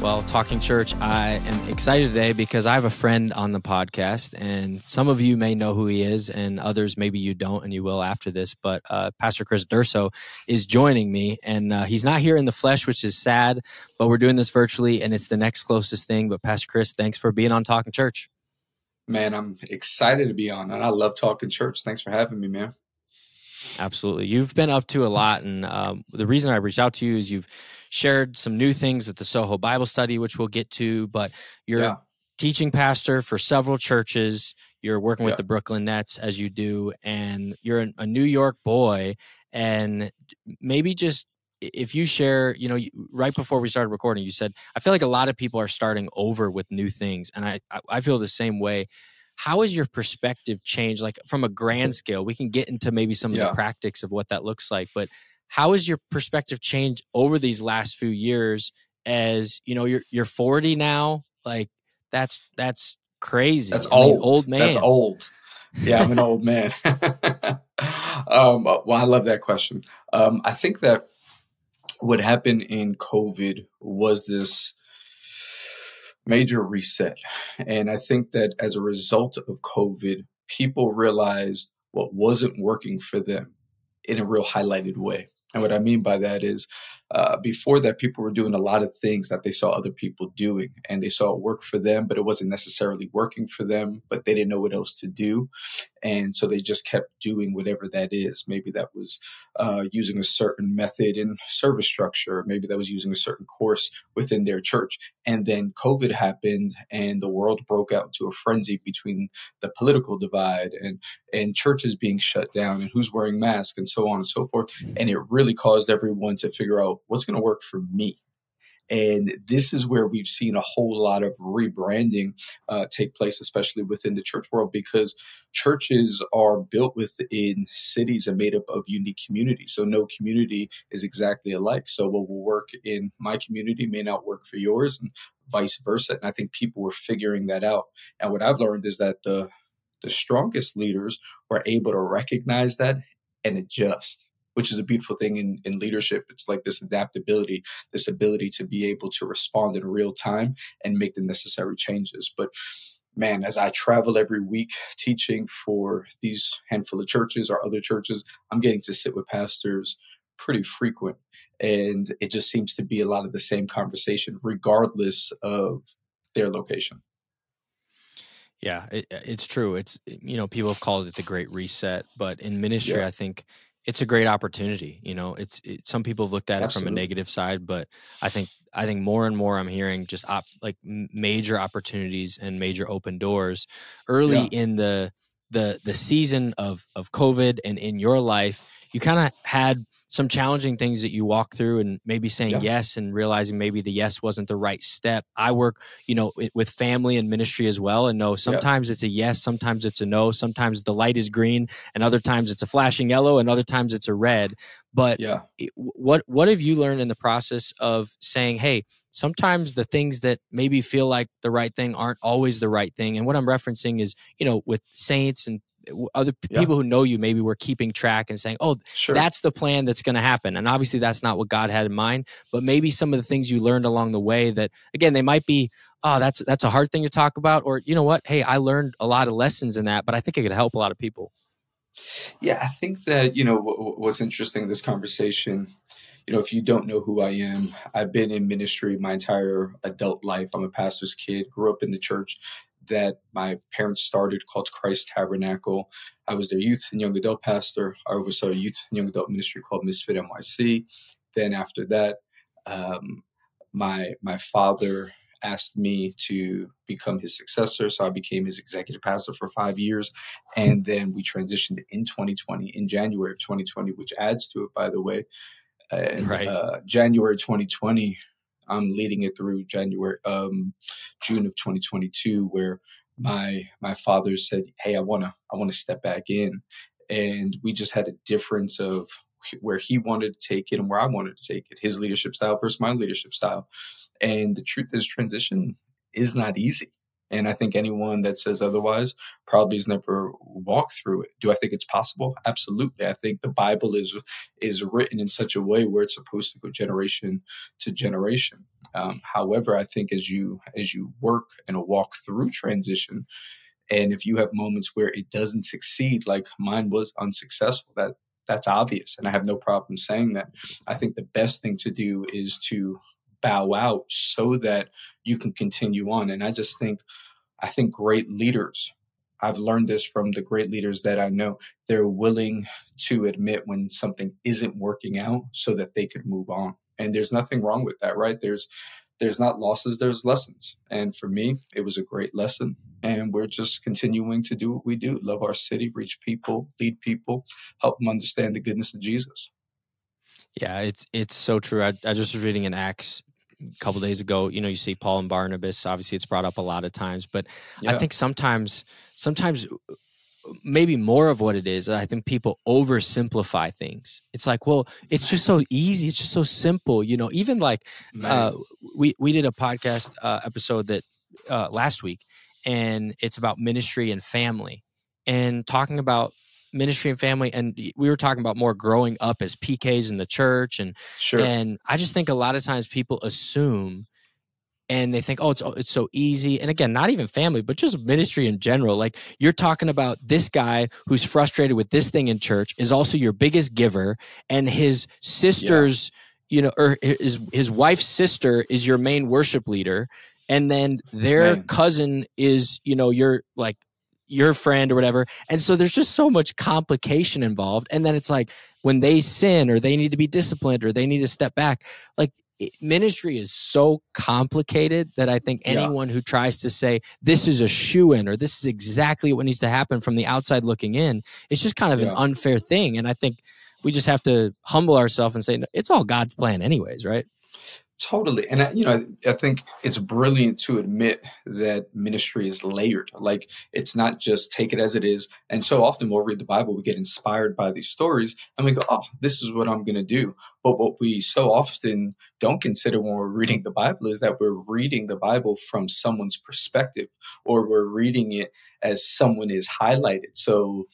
Well, Talking Church, I am excited today because I have a friend on the podcast, and some of you may know who he is, and others maybe you don't, and you will after this. But uh, Pastor Chris Durso is joining me, and uh, he's not here in the flesh, which is sad, but we're doing this virtually, and it's the next closest thing. But Pastor Chris, thanks for being on Talking Church. Man, I'm excited to be on, and I love Talking Church. Thanks for having me, man. Absolutely. You've been up to a lot. And um, the reason I reached out to you is you've shared some new things at the Soho Bible study, which we'll get to, but you're yeah. teaching pastor for several churches. You're working with the Brooklyn Nets as you do, and you're a New York boy. And maybe just if you share, you know, right before we started recording, you said, I feel like a lot of people are starting over with new things. And I, I feel the same way how has your perspective changed like from a grand mm. scale we can get into maybe some of yeah. the practice of what that looks like but how has your perspective changed over these last few years as you know you're you're 40 now? Like that's that's crazy. That's I old mean, old. man that's old. Yeah i'm an old man. Um, well i love that question. Um, i think that what happened in covid was this major reset. And I think that as a result of COVID, people realized what wasn't working for them in a real highlighted way. And what I mean by that is uh, before that, people were doing a lot of things that they saw other people doing and they saw it work for them, but it wasn't necessarily working for them, but they didn't know what else to do. And so they just kept doing whatever that is. Maybe that was uh, using a certain method in service structure. Maybe that was using a certain course within their church. And then COVID happened and the world broke out into a frenzy between the political divide and, and churches being shut down and who's wearing masks and so on and so forth. And it really caused everyone to figure out what's going to work for me. And this is where we've seen a whole lot of rebranding uh, take place, especially within the church world, because churches are built within cities and made up of unique communities. So no community is exactly alike. So what will work in my community may not work for yours, and vice versa. And I think people were figuring that out. And what I've learned is that the the strongest leaders were able to recognize that and adjust which is a beautiful thing in, in leadership. It's like this adaptability, this ability to be able to respond in real time and make the necessary changes. But man, as I travel every week teaching for these handful of churches or other churches, I'm getting to sit with pastors pretty frequent. And it just seems to be a lot of the same conversation, regardless of their location. Yeah, it, it's true. It's, you know, people have called it the great reset, but in ministry, yeah. I think it's a great opportunity. You know, it's it, some people have looked at Absolutely. it from a negative side, but I think I think more and more I'm hearing just op, like major opportunities and major open doors early yeah. in the the the season of of COVID and in your life. You kind of had some challenging things that you walk through and maybe saying yeah. yes and realizing maybe the yes wasn't the right step i work you know with family and ministry as well and know sometimes yeah. it's a yes sometimes it's a no sometimes the light is green and other times it's a flashing yellow and other times it's a red but yeah what what have you learned in the process of saying hey sometimes the things that maybe feel like the right thing aren't always the right thing and what i'm referencing is you know with saints and other yeah. people who know you maybe were keeping track and saying, "Oh, sure. that's the plan that's going to happen." And obviously, that's not what God had in mind. But maybe some of the things you learned along the way that, again, they might be, "Oh, that's that's a hard thing to talk about," or you know what? Hey, I learned a lot of lessons in that, but I think it could help a lot of people. Yeah, I think that you know what's interesting in this conversation. You know, if you don't know who I am, I've been in ministry my entire adult life. I'm a pastor's kid, grew up in the church, that my parents started called Christ Tabernacle. I was their youth and young adult pastor. I oversaw a youth and young adult ministry called Misfit NYC. Then after that, um, my my father asked me to become his successor, so I became his executive pastor for five years, and then we transitioned in 2020, in January of 2020, which adds to it, by the way. And, right. Uh, January 2020, I'm leading it through January, um, June of 2022, where my my father said, "Hey, I wanna I wanna step back in," and we just had a difference of where he wanted to take it and where I wanted to take it, his leadership style versus my leadership style. And the truth is, transition is not easy. And I think anyone that says otherwise probably has never walked through it. Do I think it's possible? Absolutely. I think the Bible is is written in such a way where it's supposed to go generation to generation. Um, however, I think as you as you work and walk through transition, and if you have moments where it doesn't succeed, like mine was unsuccessful, that that's obvious. And I have no problem saying that. I think the best thing to do is to bow out so that you can continue on. And I just think, I think great leaders, I've learned this from the great leaders that I know, they're willing to admit when something isn't working out so that they could move on. And there's nothing wrong with that, right? There's, there's not losses, there's lessons. And for me, it was a great lesson. And we're just continuing to do what we do love our city, reach people, lead people, help them understand the goodness of Jesus. Yeah, it's it's so true. I, I just was reading in Acts a couple days ago. You know, you see Paul and Barnabas. Obviously, it's brought up a lot of times, but yeah. I think sometimes, sometimes maybe more of what it is i think people oversimplify things it's like well it's just so easy it's just so simple you know even like uh, we we did a podcast uh, episode that uh, last week and it's about ministry and family and talking about ministry and family and we were talking about more growing up as pks in the church and sure. and i just think a lot of times people assume and they think, oh, it's oh, it's so easy. And again, not even family, but just ministry in general. Like you're talking about this guy who's frustrated with this thing in church is also your biggest giver, and his sister's, yeah. you know, or his his wife's sister is your main worship leader, and then their Man. cousin is, you know, your like your friend or whatever. And so there's just so much complication involved. And then it's like when they sin or they need to be disciplined or they need to step back, like ministry is so complicated that I think anyone yeah. who tries to say this is a shoe in or this is exactly what needs to happen from the outside looking in, it's just kind of yeah. an unfair thing. And I think we just have to humble ourselves and say it's all God's plan, anyways, right? Totally. And, I, you know, I, think it's brilliant to admit that ministry is layered. Like, it's not just take it as it is. And so often we'll read the Bible, we get inspired by these stories, and we go, oh, this is what I'm going to do. But what we so often don't consider when we're reading the Bible is that we're reading the Bible from someone's perspective, or we're reading it as someone is highlighted. So,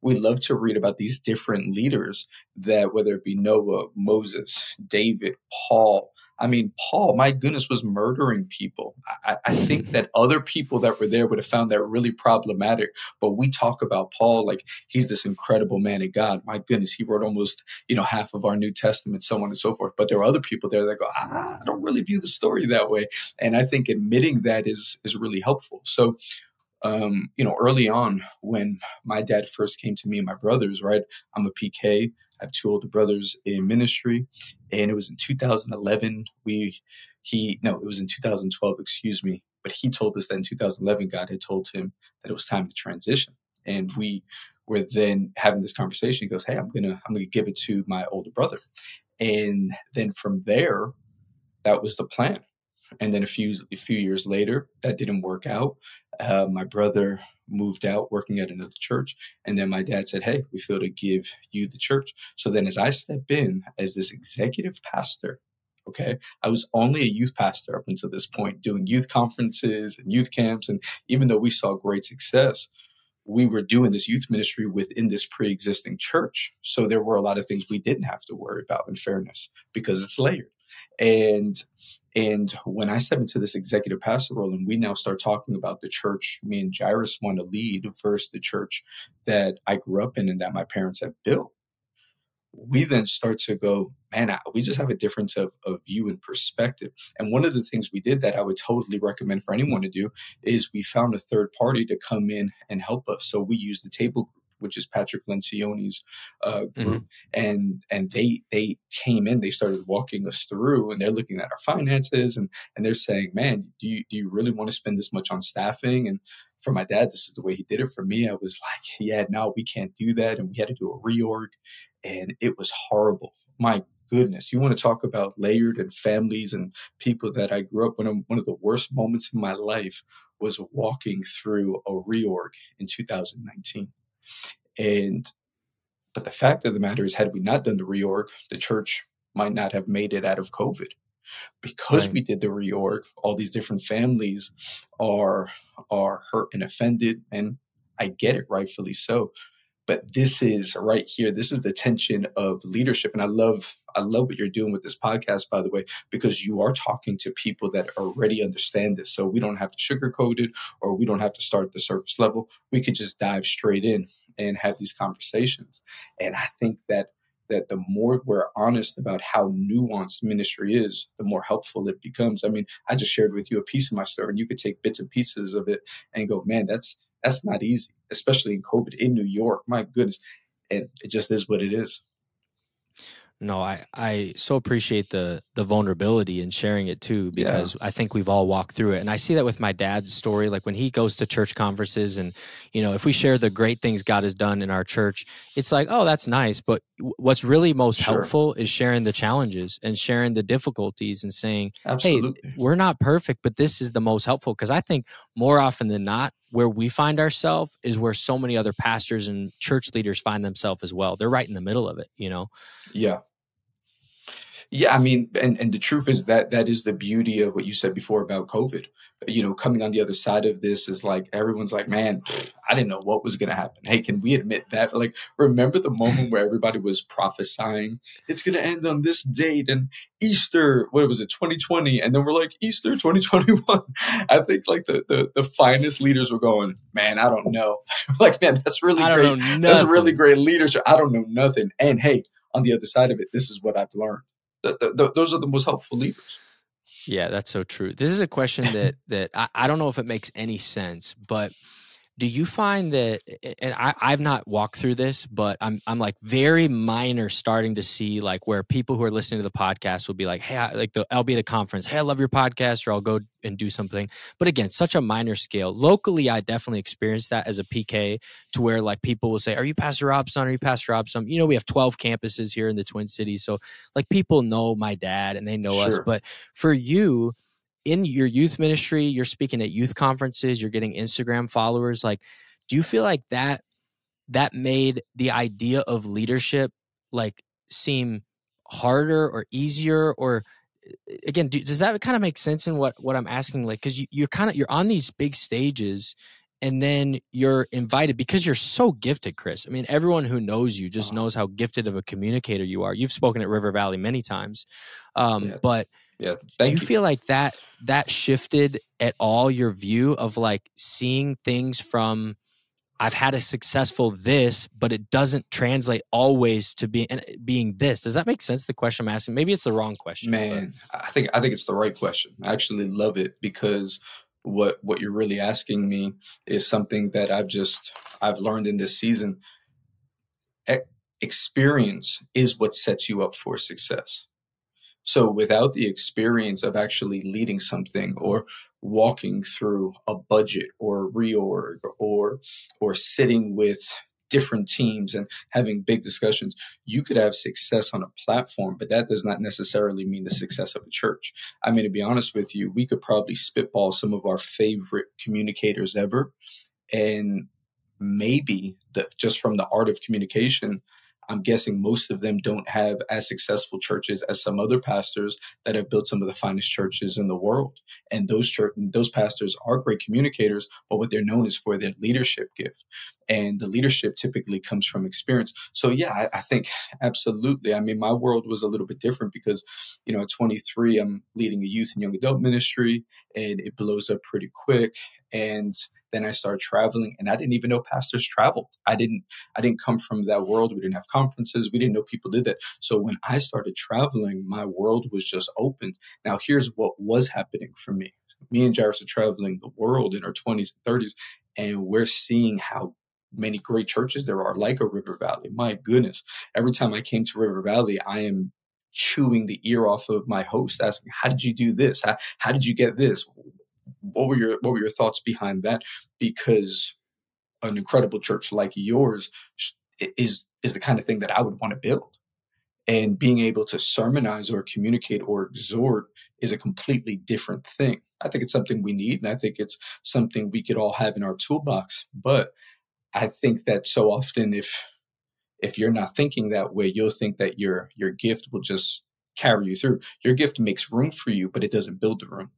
we love to read about these different leaders that whether it be Noah, Moses, David, Paul, I mean, Paul, my goodness, was murdering people. I, I, think that other people that were there would have found that really problematic. But we talk about Paul like he's this incredible man of God. My goodness, he wrote almost, you know, half of our New Testament, so on and so forth. But there are other people there that go, ah, I don't really view the story that way. And I think admitting that is is really helpful. So um, you know, early on when my dad first came to me and my brothers, right? I'm a PK. I have two older brothers in ministry, and it was in 2011. We, he, no, it was in 2012. Excuse me, but he told us that in 2011, God had told him that it was time to transition, and we were then having this conversation. He goes, "Hey, I'm gonna, I'm gonna give it to my older brother," and then from there, that was the plan. And then a few a few years later, that didn't work out. Uh, my brother moved out working at another church. And then my dad said, Hey, we feel to give you the church. So then as I step in as this executive pastor, okay, I was only a youth pastor up until this point, doing youth conferences and youth camps. And even though we saw great success, we were doing this youth ministry within this pre-existing church. So there were a lot of things we didn't have to worry about in fairness because it's layered. And and when I step into this executive pastor role and we now start talking about the church me and Jairus want to lead versus the church that I grew up in and that my parents have built, we then start to go, man, we just have a difference of, of view and perspective. And one of the things we did that I would totally recommend for anyone to do is we found a third party to come in and help us. So we used the table which is Patrick Lencioni's uh, group, mm-hmm. and and they they came in, they started walking us through, and they're looking at our finances, and and they're saying, man, do you do you really want to spend this much on staffing? And for my dad, this is the way he did it. For me, I was like, yeah, no, we can't do that, and we had to do a reorg, and it was horrible. My goodness, you want to talk about layered and families and people that I grew up. One of one of the worst moments in my life was walking through a reorg in 2019. And but the fact of the matter is, had we not done the reorg, the church might not have made it out of COVID. because right. we did the reorg, all these different families are are hurt and offended, and I get it, rightfully so. But this is right here. This is the tension of leadership, and I love I love what you're doing with this podcast, by the way, because you are talking to people that already understand this. So we don't have to sugarcoat it, or we don't have to start at the surface level. We could just dive straight in and have these conversations. And I think that that the more we're honest about how nuanced ministry is, the more helpful it becomes. I mean, I just shared with you a piece of my story, and you could take bits and pieces of it and go, man, that's that's not easy, especially in COVID in New York. My goodness. And it just is what it is. No, I, I so appreciate the the vulnerability and sharing it too because yeah. I think we've all walked through it. And I see that with my dad's story. Like when he goes to church conferences and, you know, if we share the great things God has done in our church, it's like, oh, that's nice. But what's really most sure. helpful is sharing the challenges and sharing the difficulties and saying, Absolutely. hey, we're not perfect, but this is the most helpful. Because I think more often than not, where we find ourselves is where so many other pastors and church leaders find themselves as well. They're right in the middle of it, you know? Yeah. Yeah, I mean, and, and the truth is that that is the beauty of what you said before about COVID. You know, coming on the other side of this is like everyone's like, man, I didn't know what was going to happen. Hey, can we admit that? Like, remember the moment where everybody was prophesying it's going to end on this date and Easter, what was it, 2020? And then we're like, Easter 2021. I think like the, the, the finest leaders were going, man, I don't know. like, man, that's really I great. That's really great leadership. I don't know nothing. And hey, on the other side of it, this is what I've learned the, the, those are the most helpful leaders. Yeah, that's so true. This is a question that that I, I don't know if it makes any sense, but do you find that and I, i've not walked through this but i'm i'm like very minor starting to see like where people who are listening to the podcast will be like hey I, like the, i'll be at a conference. Hey i love your podcast or i'll go and do something. But again such a minor scale. Locally i definitely experienced that as a pk to where like people will say are you pastor Rob's son? Are you pastor Rob's son? You know we have 12 campuses here in the twin cities so like people know my dad and they know sure. us but for you in your youth ministry, you're speaking at youth conferences, you're getting Instagram followers. Like, do you feel like that that made the idea of leadership like seem harder or easier or again do, does that kind of make sense in what what i'm asking like because you, you're kind of you're on these big stages and then you're invited because you're so gifted chris i mean everyone who knows you just knows how gifted of a communicator you are you've spoken at river valley many times um, yeah. but yeah do you, you feel like that that shifted at all your view of like seeing things from I've had a successful this, but it doesn't translate always to being uh, being this. Does that make sense? The question I'm asking. Maybe it's the wrong question. Man, but. I think I think it's the right question. I actually love it because what what you're really asking me is something that I've just I've learned in this season. E- experience is what sets you up for success. So without the experience of actually leading something or walking through a budget or reorg or or sitting with different teams and having big discussions, you could have success on a platform, but that does not necessarily mean the success of a church. I mean, to be honest with you, we could probably spitball some of our favorite communicators ever. And maybe the, just from the art of communication, I'm guessing most of them don't have as successful churches as some other pastors that have built some of the finest churches in the world. And those church, those pastors are great communicators, but what they're known is for their leadership gift. And the leadership typically comes from experience. So yeah, I, I think absolutely. I mean, my world was a little bit different because, you know, at 23, I'm leading a youth and young adult ministry and it blows up pretty quick. And then I started traveling and I didn't even know pastors traveled. I didn't I didn't come from that world. We didn't have conferences. We didn't know people did that. So when I started traveling, my world was just opened. Now here's what was happening for me. Me and Jairus are traveling the world in our 20s and 30s and we're seeing how many great churches there are like a River Valley. My goodness. Every time I came to River Valley, I am chewing the ear off of my host asking how did you do this how, how did you get this what were your what were your thoughts behind that? Because an incredible church like yours is is the kind of thing that I would want to build. And being able to sermonize or communicate or exhort is a completely different thing. I think it's something we need, and I think it's something we could all have in our toolbox. But I think that so often, if if you're not thinking that way, you'll think that your your gift will just carry you through. Your gift makes room for you, but it doesn't build the room.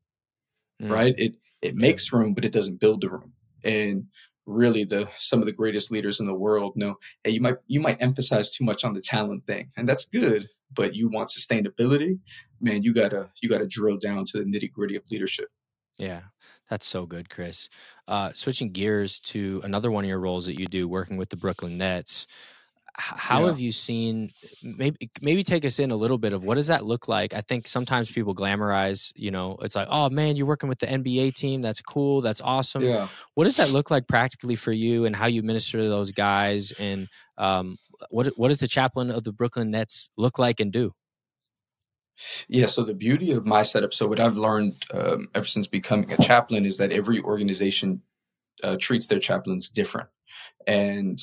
Mm. Right? It it makes room, but it doesn't build the room. And really the some of the greatest leaders in the world know hey you might you might emphasize too much on the talent thing and that's good but you want sustainability man you gotta you gotta drill down to the nitty gritty of leadership yeah that's so good chris uh, switching gears to another one of your roles that you do working with the brooklyn nets how yeah. have you seen maybe maybe take us in a little bit of what does that look like i think sometimes people glamorize you know it's like oh man you're working with the nba team that's cool that's awesome yeah. what does that look like practically for you and how you minister to those guys and um, what what does the chaplain of the brooklyn nets look like and do yeah, so the beauty of my setup, so what I've learned um, ever since becoming a chaplain is that every organization uh, treats their chaplains different. And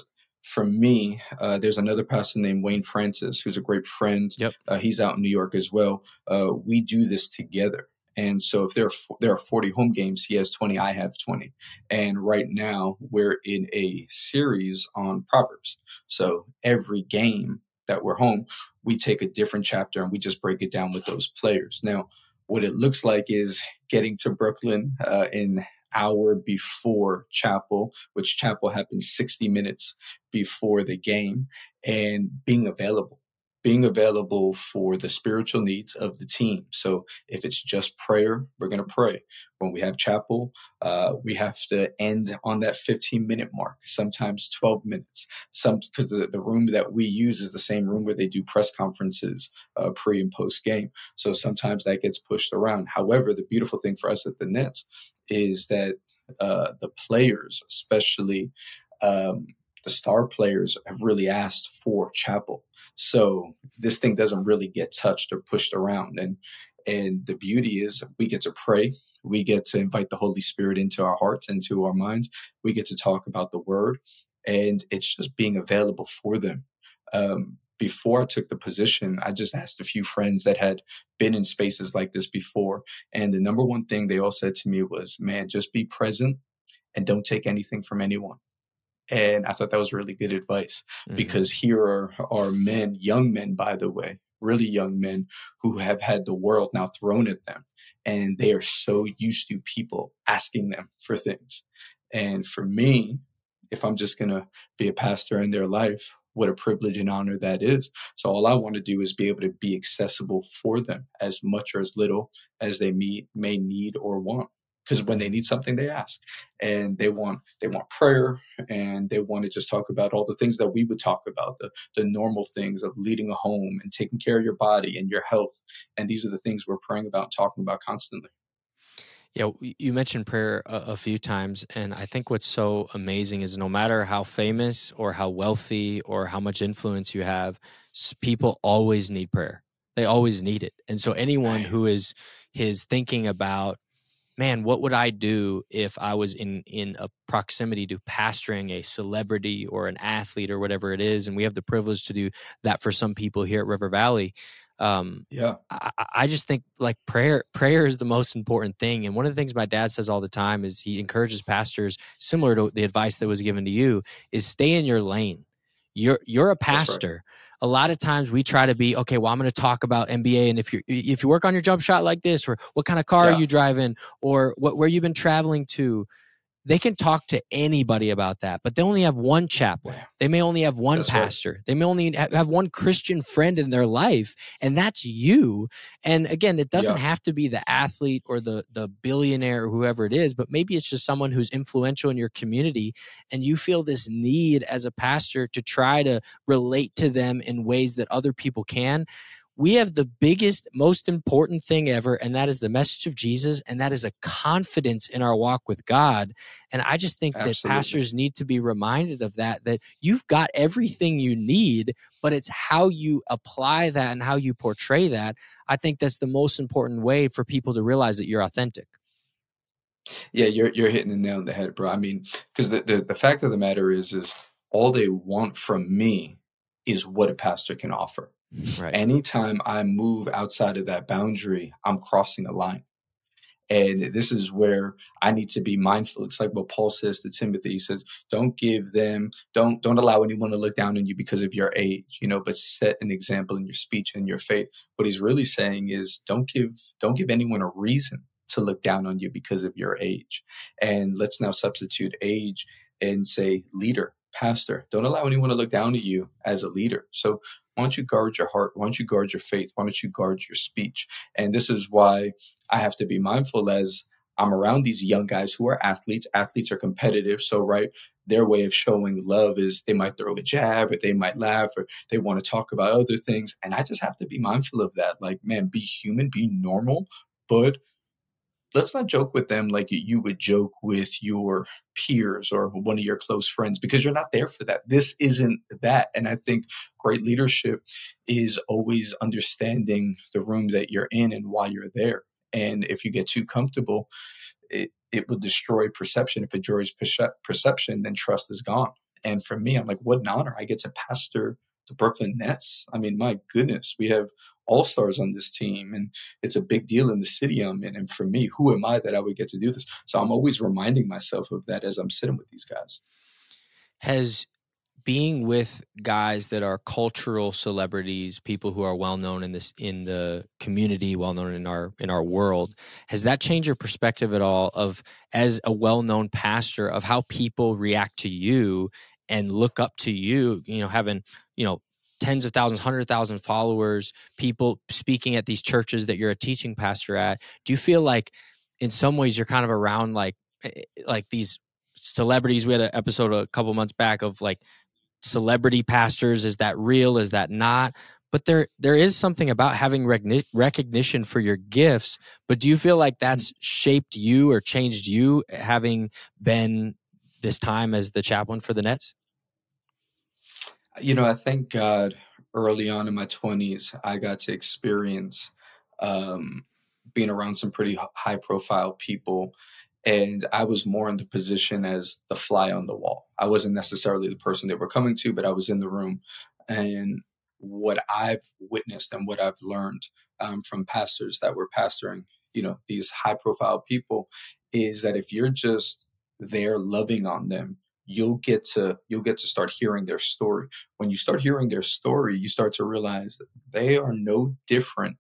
for me, uh, there's another pastor named Wayne Francis, who's a great friend. Yep. Uh, he's out in New York as well. Uh, we do this together. And so if there are, there are 40 home games, he has 20, I have 20. And right now we're in a series on Proverbs. So every game that we're home, we take a different chapter and we just break it down with those players. Now, what it looks like is getting to Brooklyn uh, in hour before chapel, which chapel happens 60 minutes before the game, and being available being available for the spiritual needs of the team. So if it's just prayer, we're going to pray. When we have chapel, uh, we have to end on that 15 minute mark, sometimes 12 minutes. Some because the, the room that we use is the same room where they do press conferences uh, pre and post game. So sometimes that gets pushed around. However, the beautiful thing for us at the Nets is that uh, the players, especially um, the star players have really asked for chapel. So this thing doesn't really get touched or pushed around. And and the beauty is we get to pray. We get to invite the Holy Spirit into our hearts, into our minds. We get to talk about the word. And it's just being available for them. Um, before I took the position, I just asked a few friends that had been in spaces like this before. And the number one thing they all said to me was, man, just be present and don't take anything from anyone. And I thought that was really good advice mm-hmm. because here are, are men, young men, by the way, really young men who have had the world now thrown at them. And they are so used to people asking them for things. And for me, if I'm just going to be a pastor in their life, what a privilege and honor that is. So all I want to do is be able to be accessible for them as much or as little as they may, may need or want. Because when they need something they ask. And they want they want prayer and they want to just talk about all the things that we would talk about the the normal things of leading a home and taking care of your body and your health. And these are the things we're praying about talking about constantly yeah, you mentioned prayer a, a, few times, and I think what's so amazing is no matter how famous or how wealthy or how much influence you have, people always need prayer. They always need it, and so anyone who is is thinking about man, what would I do if I was in in a proximity to pastoring a celebrity or an athlete or whatever it is? And we have the privilege to do that for some people here at River Valley. Um, yeah, I, I just think like prayer, prayer is the most important thing. And one of the things my dad says all the time is he encourages pastors, similar to the advice that was given to you, is stay in your lane. You're you're a pastor a lot of times we try to be okay well i'm going to talk about nba and if you if you work on your jump shot like this or what kind of car yeah. are you driving or what where you've been traveling to they can talk to anybody about that, but they only have one chaplain. They may only have one that's pastor. Right. They may only have one Christian friend in their life, and that's you. And again, it doesn't yeah. have to be the athlete or the the billionaire or whoever it is, but maybe it's just someone who's influential in your community, and you feel this need as a pastor to try to relate to them in ways that other people can we have the biggest, most important thing ever, and that is the message of Jesus, and that is a confidence in our walk with God. And I just think Absolutely. that pastors need to be reminded of that, that you've got everything you need, but it's how you apply that and how you portray that. I think that's the most important way for people to realize that you're authentic. Yeah, you're you're hitting the nail on the head, bro. I mean, because the, the the fact of the matter is, is all they want from me is what a pastor can offer Right. Anytime I move outside of that boundary, I'm crossing a line. And this is where I need to be mindful. It's like what Paul says to Timothy. He says, don't give them, don't, don't allow anyone to look down on you because of your age, you know, but set an example in your speech and your faith. What he's really saying is don't give, don't give anyone a reason to look down on you because of your age. And let's now substitute age and say leader, pastor. Don't allow anyone to look down to you as a leader. So why don't you guard your heart? Why don't you guard your faith? Why don't you guard your speech? And this is why I have to be mindful as I'm around these young guys who are athletes. Athletes are competitive. So, right, their way of showing love is they might throw a jab or they might laugh or they want to talk about other things. And I just have to be mindful of that. Like, man, be human, be normal, but let's not joke with them like you would joke with your peers or one of your close friends because you're not there for that. This isn't that. And I think great leadership is always understanding the room that you're in and why you're there. And if you get too comfortable, it, it will destroy perception. If it destroys perception, then trust is gone. And for me, I'm like, what an honor. I get to pastor the Brooklyn Nets. I mean, my goodness, we have all stars on this team, and it's a big deal in the city I'm in. And for me, who am I that I would get to do this? So I'm always reminding myself of that as I'm sitting with these guys. Has being with guys that are cultural celebrities, people who are well known in this in the community, well known in our in our world, has that changed your perspective at all of as a well known pastor of how people react to you and look up to you? You know, having you know tens of thousands, hundred thousand followers, people speaking at these churches that you're a teaching pastor at. Do you feel like, in some ways, you're kind of around like eh, eh, like these celebrities? We had an episode a couple months back of like celebrity pastors. Is that real? Is that not? But there there is something about having recognition for your gifts. But do you feel like that's shaped you or changed you, having been this time as the chaplain for the Nets? You know, I thank God early on in my 20s, I got to experience um, being around some pretty high profile people. And I was more in the position as the fly on the wall. I wasn't necessarily the person they were coming to, but I was in the room. And what I've witnessed and what I've learned um, from pastors that were pastoring, you know, these high profile people is that if you're just there loving on them, you'll get to you'll get to start hearing their story. When you start hearing their story you start to realize that they are no different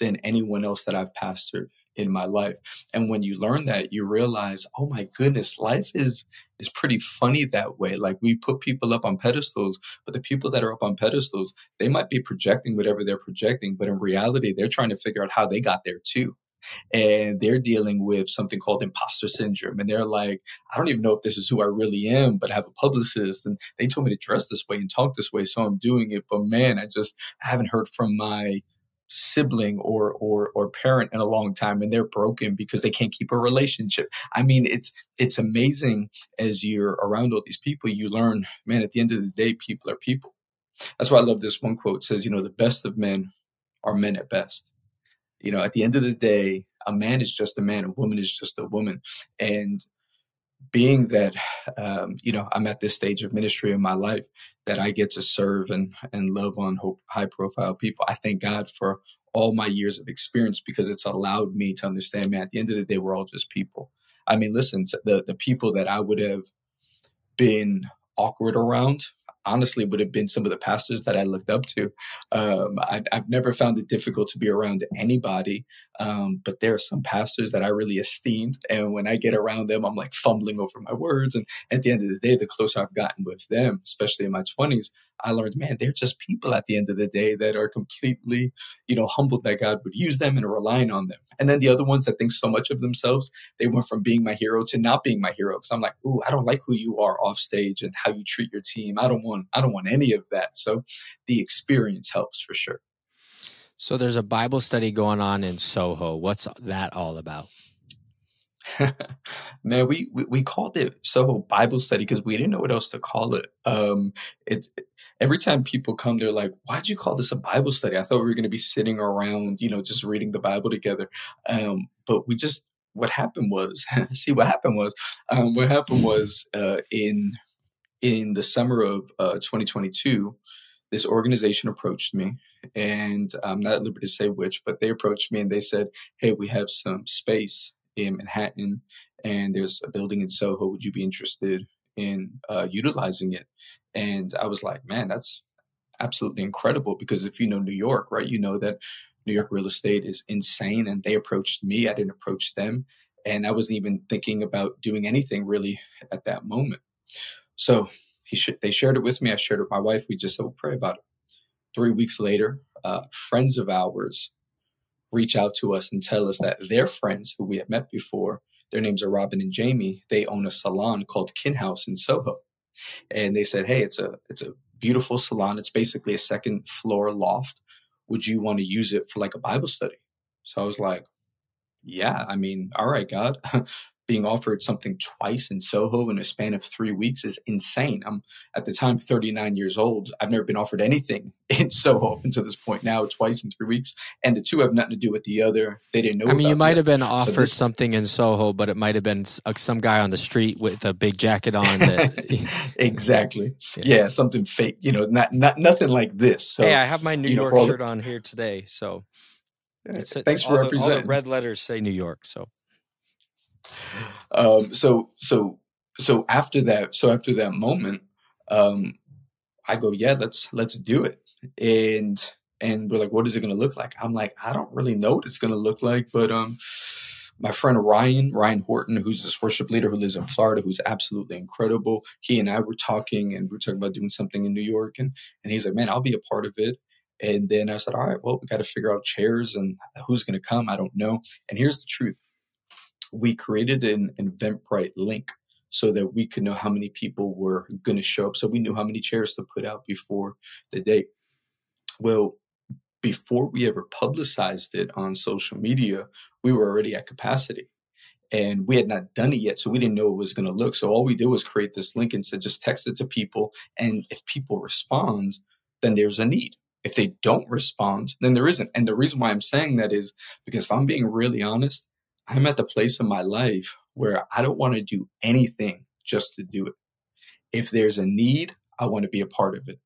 than anyone else that i've pastored in my life. And when you learn that you realize oh my goodness life is is pretty funny that way. Like we put people up on pedestals but the people that are up on pedestals they might be projecting whatever they're projecting but in reality they're trying to figure out how they got there too and they're dealing with something called imposter syndrome. And they're like, I don't even know if this is who I really am, but I have a publicist and they told me to dress this way and talk this way. So I'm doing it. But man, I just I haven't heard from my sibling or or or parent in a long time and they're broken because they can't keep a relationship. I mean, it's it's amazing as you're around all these people, you learn, man, at the end of the day, people are people. That's why I love this one quote it says, you know, the best of men are men at best you know, at the end of the day, a man is just a man, a woman is just a woman. And being that, um, you know, I'm at this stage of ministry in my life that I get to serve and, and love on high profile people, I thank God for all my years of experience because it's allowed me to understand, man, at the end of the day, we're all just people. I mean, listen, the, the people that I would have been awkward around honestly would have been some of the pastors that I looked up to. Um, I, have never found it difficult to be around anybody, um, but there are some pastors that I really esteemed. And when I get around them, I'm like fumbling over my words. And at the end of the day, the closer I've gotten with them, especially in my 20s, I learned, man, they're just people at the end of the day that are completely, you know, humbled that God would use them and relying on them. And then the other ones that think so much of themselves, they went from being my hero to not being my hero. Because I'm like, ooh, I don't like who you are off stage and how you treat your team. I don't want, I don't want any of that. So the experience helps for sure. So there's a Bible study going on in Soho. What's that all about? Man, we, we, we called it Soho Bible study because we didn't know what else to call it. Um, it's every time people come, they're like, "Why'd you call this a Bible study?" I thought we were going to be sitting around, you know, just reading the Bible together. Um, but we just what happened was, see, what happened was, um, what happened was uh, in in the summer of uh, 2022, this organization approached me, and I'm not at liberty to say which, but they approached me and they said, "Hey, we have some space in Manhattan, and there's a building in Soho. Would you be interested in uh, utilizing it? And I was like, man, that's absolutely incredible because if you know New York, right, you know that New York real estate is insane. And they approached me, I didn't approach them. And I wasn't even thinking about doing anything really at that moment. So sh- they shared it with me. I shared it with my wife. We just said, we'll pray about it. Three weeks later, uh, friends of ours reach out to us and tell us that their friends who we had met before, their names are Robin and Jamie, they own a salon called Kin House in Soho. And they said, Hey, it's a it's a beautiful salon. It's basically a second floor loft. Would you want to use it for like a Bible study? So I was like, Yeah, I mean, all right, God. being offered something twice in Soho in a span of three weeks is insane. I'm at the time 39 years old. I've never been offered anything in Soho up until this point. Now twice in three weeks, and the two have nothing to do with the other. They didn't know. I mean, you might have been offered so this, something in Soho, but it might have been uh, some guy on the street with a big jacket on. That, exactly. Yeah. yeah. something fake. You know, not not nothing like this. So, hey, I have my New York know, shirt the, on here today, so. It's, Thanks for representing. The, red letters say New York, so um, so so so after that, so after that moment, um, I go, yeah, let's let's do it. And and we're like, what is it going to look like? I'm like, I don't really know what it's going to look like, but um, my friend Ryan, Ryan Horton, who's this worship leader who lives in Florida, who's absolutely incredible. He and I were talking, and we are talking about doing something in New York, and and he's like, man, I'll be a part of it. And then I said, all right, well, we got to figure out chairs and who's going to come. I don't know. And here's the truth: we created an Eventbrite link so that we could know how many people were going to show up. So we knew how many chairs to put out before the date. Well, before we ever publicized it on social media, we were already at capacity and we had not done it yet. So we didn't know it was going to look. So all we did was create this link and said, just text it to people. And if people respond, then there's a need. If they don't respond, then there isn't. And the reason why I'm saying that is because if I'm being really honest, I'm at the place in my life where I don't want to do anything just to do it. If there's a need, I want to be a part of it.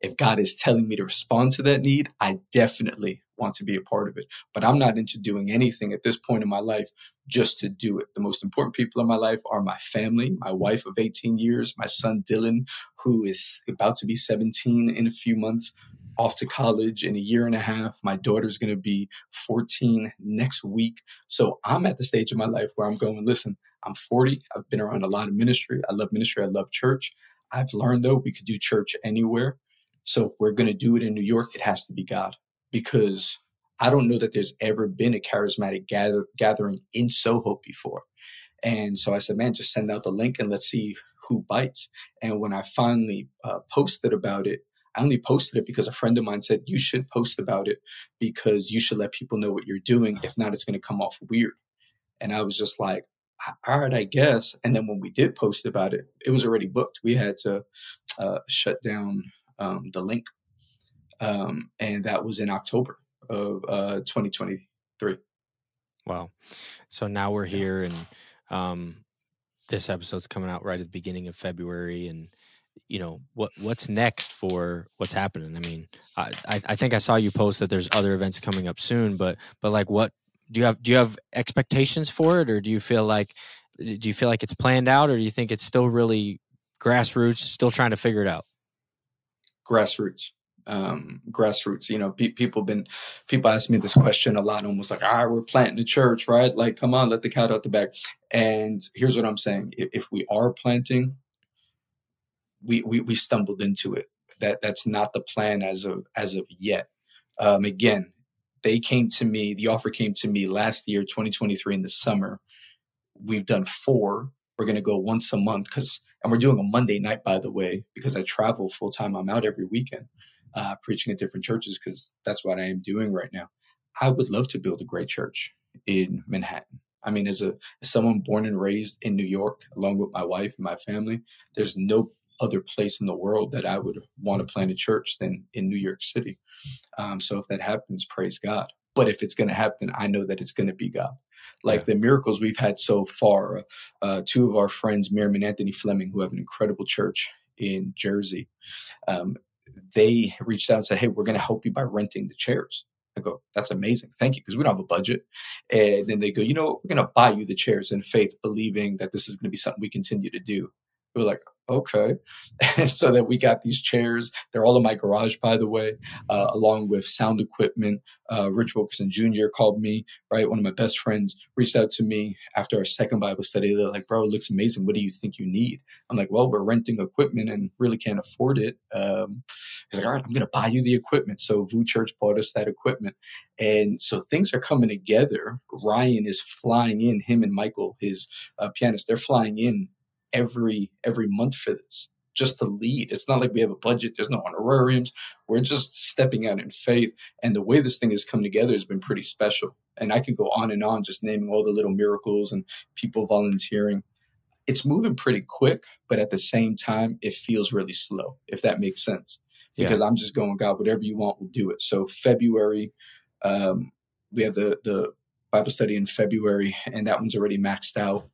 If God is telling me to respond to that need, I definitely want to be a part of it. But I'm not into doing anything at this point in my life just to do it. The most important people in my life are my family, my wife of 18 years, my son Dylan, who is about to be 17 in a few months, off to college in a year and a half. My daughter's going to be 14 next week. So I'm at the stage of my life where I'm going, listen, I'm 40. I've been around a lot of ministry. I love ministry. I love church. I've learned though we could do church anywhere. So we're going to do it in New York, it has to be God because I don't know that there's ever been a charismatic gather, gathering in Soho before. And so I said, man, just send out the link and let's see who bites. And when I finally uh, posted about it, I only posted it because a friend of mine said, you should post about it because you should let people know what you're doing. If not, it's going to come off weird. And I was just like, all right, I guess. And then when we did post about it, it was already booked. We had to uh, shut down um, the link. Um, and that was in October of uh, 2023. Wow. So now we're here and um, this episode's coming out right at the beginning of February. And you know what what's next for what's happening i mean I, I think i saw you post that there's other events coming up soon but but like what do you have do you have expectations for it or do you feel like do you feel like it's planned out or do you think it's still really grassroots still trying to figure it out grassroots um, grassroots. You know, pe- people been people ask me this question a lot, almost like, "Ah, we're planting a church, right? Like, come on, let the cat out the bag." And here's what I'm saying: if we are planting, we, we, we stumbled into it. That that's not the plan as of as of yet. Um, again, they came to me. The offer came to me last year, 2023, in the summer. We've done four. We're going to go once a month because, and we're doing a Monday night, by the way, because I travel full time. I'm out every weekend uh, preaching at different churches because that's what I am doing right now. I would love to build a great church in Manhattan. I mean, as a as someone born and raised in New York, along with my wife and my family, there's no other place in the world that I would want to plant a church than in New York City. Um, so if that happens, praise God. But if it's going to happen, I know that it's going to be God. Like yeah. the miracles we've had so far, uh, uh, two of our friends, Miriam and Anthony Fleming, who have an incredible church in Jersey, um, they reached out and said, Hey, we're going to help you by renting the chairs. I go, that's amazing. Thank you. Because we don't have a budget. And then they go, you know what? We're going to buy you the chairs in faith, believing that this is going to be something we continue to do. We're like, okay. so that we got these chairs. They're all in my garage, by the way, uh, along with sound equipment. Uh, Rich Wilkerson Jr. called me, right? One of my best friends reached out to me after our second Bible study. They're like, bro, it looks amazing. What do you think you need? I'm like, well, we're renting equipment and really can't afford it. Um, he's like, all right, I'm going to buy you the equipment. So VOUS Church bought us that equipment. And so things are coming together. Ryan is flying in, him and Michael, his uh, pianist, they're flying in every every month for this just to lead. It's not like we have a budget. There's no honorariums. We're just stepping out in faith. And the way this thing has come together has been pretty special. And I could go on and on just naming all the little miracles and people volunteering. It's moving pretty quick, but at the same time, it feels really slow, if that makes sense. Because yeah. I'm just going, God, whatever you want, we'll do it. So February, um, we have the the Bible study in February, and that one's already maxed out.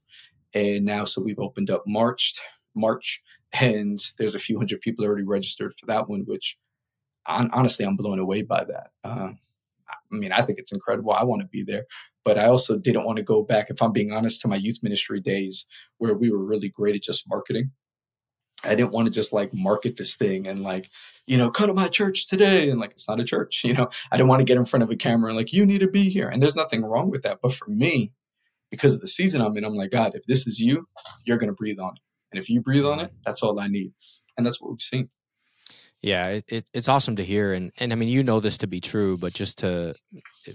And now, so we've opened up March, March, and there's a few hundred people already registered for that one, which honestly, I'm blown away by that. Um, I mean, I think it's incredible. I want to be there, but I also didn't want to go back, if I'm being honest, to my youth ministry days where we were really great at just marketing. I didn't want to just like market this thing and like, you know, come to my church today. And like, it's not a church, you know, I didn't want to get in front of a camera and like, you need to be here. And there's nothing wrong with that. But for me, because of the season I'm in, I'm like, God, if this is you, you're going to breathe on it. And if you breathe on it, that's all I need. And that's what we've seen. Yeah, it, it, it's awesome to hear. And, and I mean, you know this to be true, but just to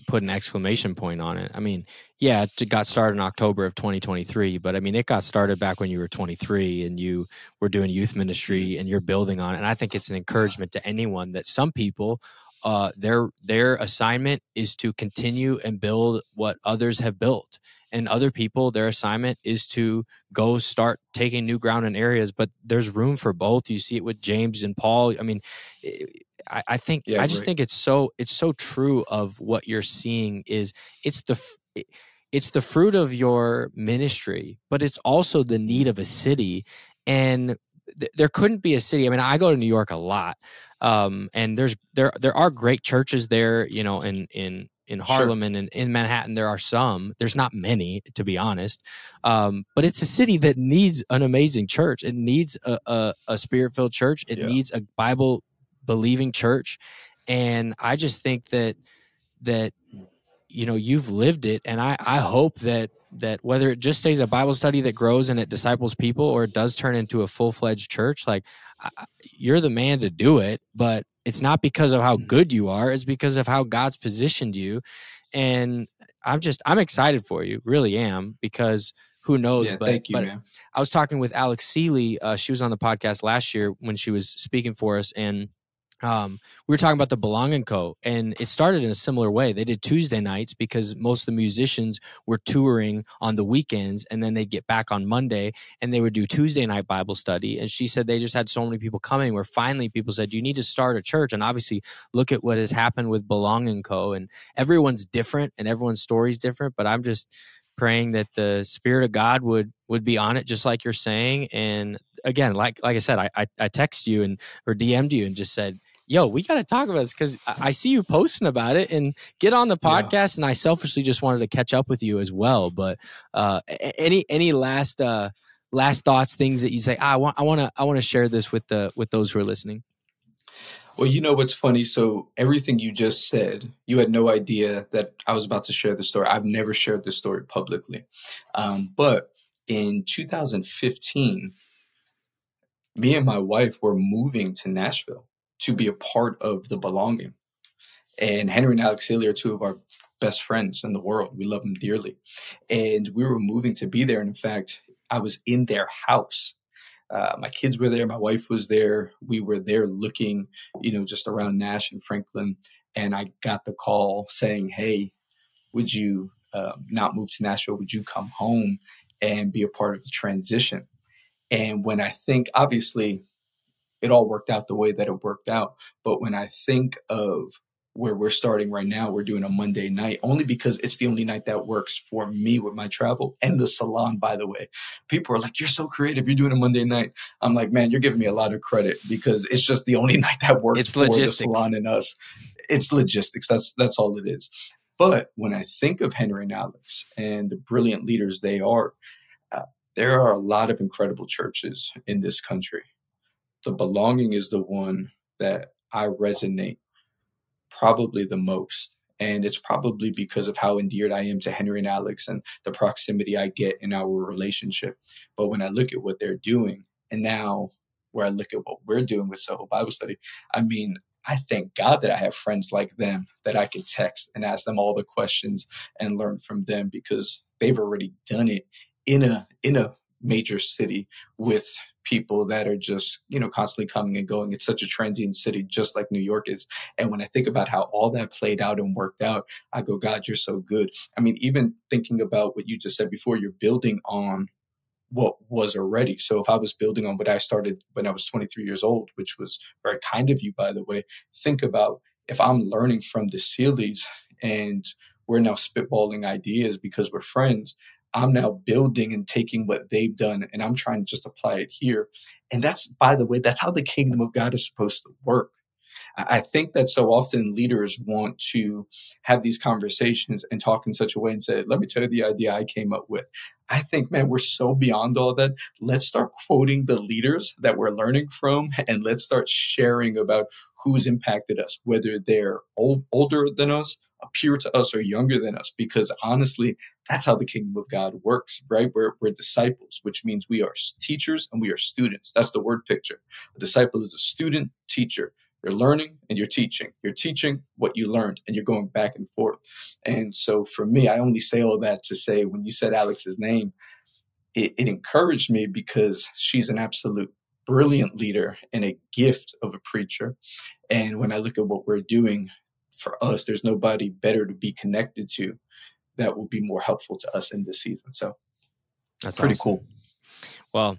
put an exclamation point on it, I mean, yeah, it got started in October of 2023, but I mean, it got started back when you were 23 and you were doing youth ministry mm-hmm. and you're building on it. And I think it's an encouragement to anyone that some people uh, their their assignment is to continue and build what others have built and other people their assignment is to go start taking new ground in areas but there's room for both. You see it with james and paul. I mean i, I think yeah, i just right. think it's so it's so true of what you're seeing is it's the it's the fruit of your ministry but it's also the need of a city. And th- there couldn't be a city i mean i go to new york a lot um, and there's there there are great churches there you know in in in Harlem sure. and in, in, Manhattan, there are some. There's not many, to be honest. Um, but it's a city that needs an amazing church. It needs a, a, a spirit filled church. It yeah. needs a Bible believing church. And I just think that that you know you've lived it, and I I hope that that whether it just stays a Bible study that grows and it disciples people, or it does turn into a full fledged church, like you're the man to do it. But it's not because of how mm. good you are, it's because of how God's positioned you. And I'm just, I'm excited for you, really am, because who knows? Yeah, but, thank you, but man. I was talking with Alex Seeley. Uh, she was on the podcast last year when she was speaking for us. And um, we were talking about the Belonging Co. And it started in a similar way. They did Tuesday nights because most of the musicians were touring on the weekends and then they'd get back on Monday and they would do Tuesday night Bible study. And she said they just had so many people coming where finally people said, You need to start a church. And obviously, look at what has happened with Belonging Co. And everyone's different and everyone's story is different. But I'm just praying that the spirit of God would would be on it, just like you're saying. And again, like like I said, I I, I text you and or DM'd you and just said, yo, we got to talk about this because I see you posting about it and get on the podcast. Yeah. And I selfishly just wanted to catch up with you as well. But uh, any any last uh, last thoughts, things that you say? Ah, I want I want to I want to share this with the with those who are listening. Well, you know what's funny? So everything you just said, you had no idea that I was about to share the story. I've never shared this story publicly, um, but in 2015, me and my wife were moving to Nashville to be a part of the belonging. And Henry and Alex Seeley are two of our best friends in the world. We love them dearly. And we were moving to be there. And in fact, I was in their house. Uh, my kids were there. My wife was there. We were there looking, you know, just around Nash and Franklin. And I got the call saying, Hey, would you um, not move to Nashville? Would you come home and be a part of the transition? And when I think, obviously, it all worked out the way that it worked out. But when I think of where we're starting right now, we're doing a Monday night only because it's the only night that works for me with my travel and the salon, by the way. People are like, You're so creative. You're doing a Monday night. I'm like, Man, you're giving me a lot of credit because it's just the only night that works it's for logistics. the salon and us. It's logistics. That's that's all it is. But when I think of Henry and Alex and the brilliant leaders they are, uh, there are a lot of incredible churches in this country. The belonging is the one that I resonate probably the most. And it's probably because of how endeared I am to Henry and Alex and the proximity I get in our relationship. But when I look at what they're doing, and now where I look at what we're doing with Soho Bible Study, I mean, I thank God that I have friends like them that I can text and ask them all the questions and learn from them because they've already done it in a in a major city with people that are just, you know, constantly coming and going. It's such a transient city, just like New York is. And when I think about how all that played out and worked out, I go, God, you're so good. I mean, even thinking about what you just said before, you're building on what was already. So if I was building on what I started when I was 23 years old, which was very kind of you, by the way, think about if I'm learning from the Seeleys and we're now spitballing ideas because we're friends, I'm now building and taking what they've done and I'm trying to just apply it here. And that's, by the way, that's how the kingdom of God is supposed to work. I think that so often leaders want to have these conversations and talk in such a way and say, let me tell you the idea I came up with. I think, man, we're so beyond all that. Let's start quoting the leaders that we're learning from and let's start sharing about who's impacted us, whether they're old, older than us appear to us or younger than us because honestly that's how the kingdom of god works right we're, we're disciples which means we are teachers and we are students that's the word picture a disciple is a student teacher you're learning and you're teaching you're teaching what you learned and you're going back and forth and so for me i only say all that to say when you said alex's name it, it encouraged me because she's an absolute brilliant leader and a gift of a preacher and when i look at what we're doing for us, there's nobody better to be connected to that will be more helpful to us in this season. So that's pretty awesome. cool. Well,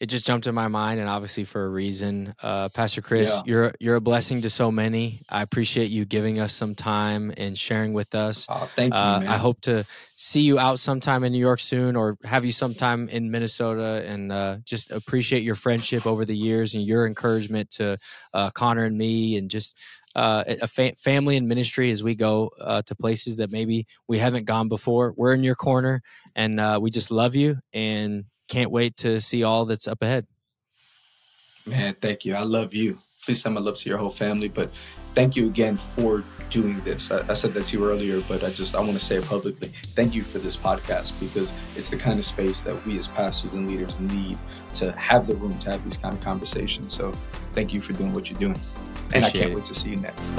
it just jumped in my mind, and obviously for a reason. Uh, Pastor Chris, yeah. you're you're a blessing to so many. I appreciate you giving us some time and sharing with us. Oh, thank you. Uh, I hope to see you out sometime in New York soon, or have you sometime in Minnesota. And uh, just appreciate your friendship over the years and your encouragement to uh, Connor and me, and just uh, a fa- family and ministry as we go uh, to places that maybe we haven't gone before. We're in your corner, and uh, we just love you and can't wait to see all that's up ahead. Man, thank you. I love you. Please send my love to your whole family. But thank you again for doing this. I, I said that to you earlier, but I just I want to say it publicly. Thank you for this podcast because it's the kind of space that we as pastors and leaders need to have the room to have these kind of conversations. So thank you for doing what you're doing and I can't it. wait to see you next.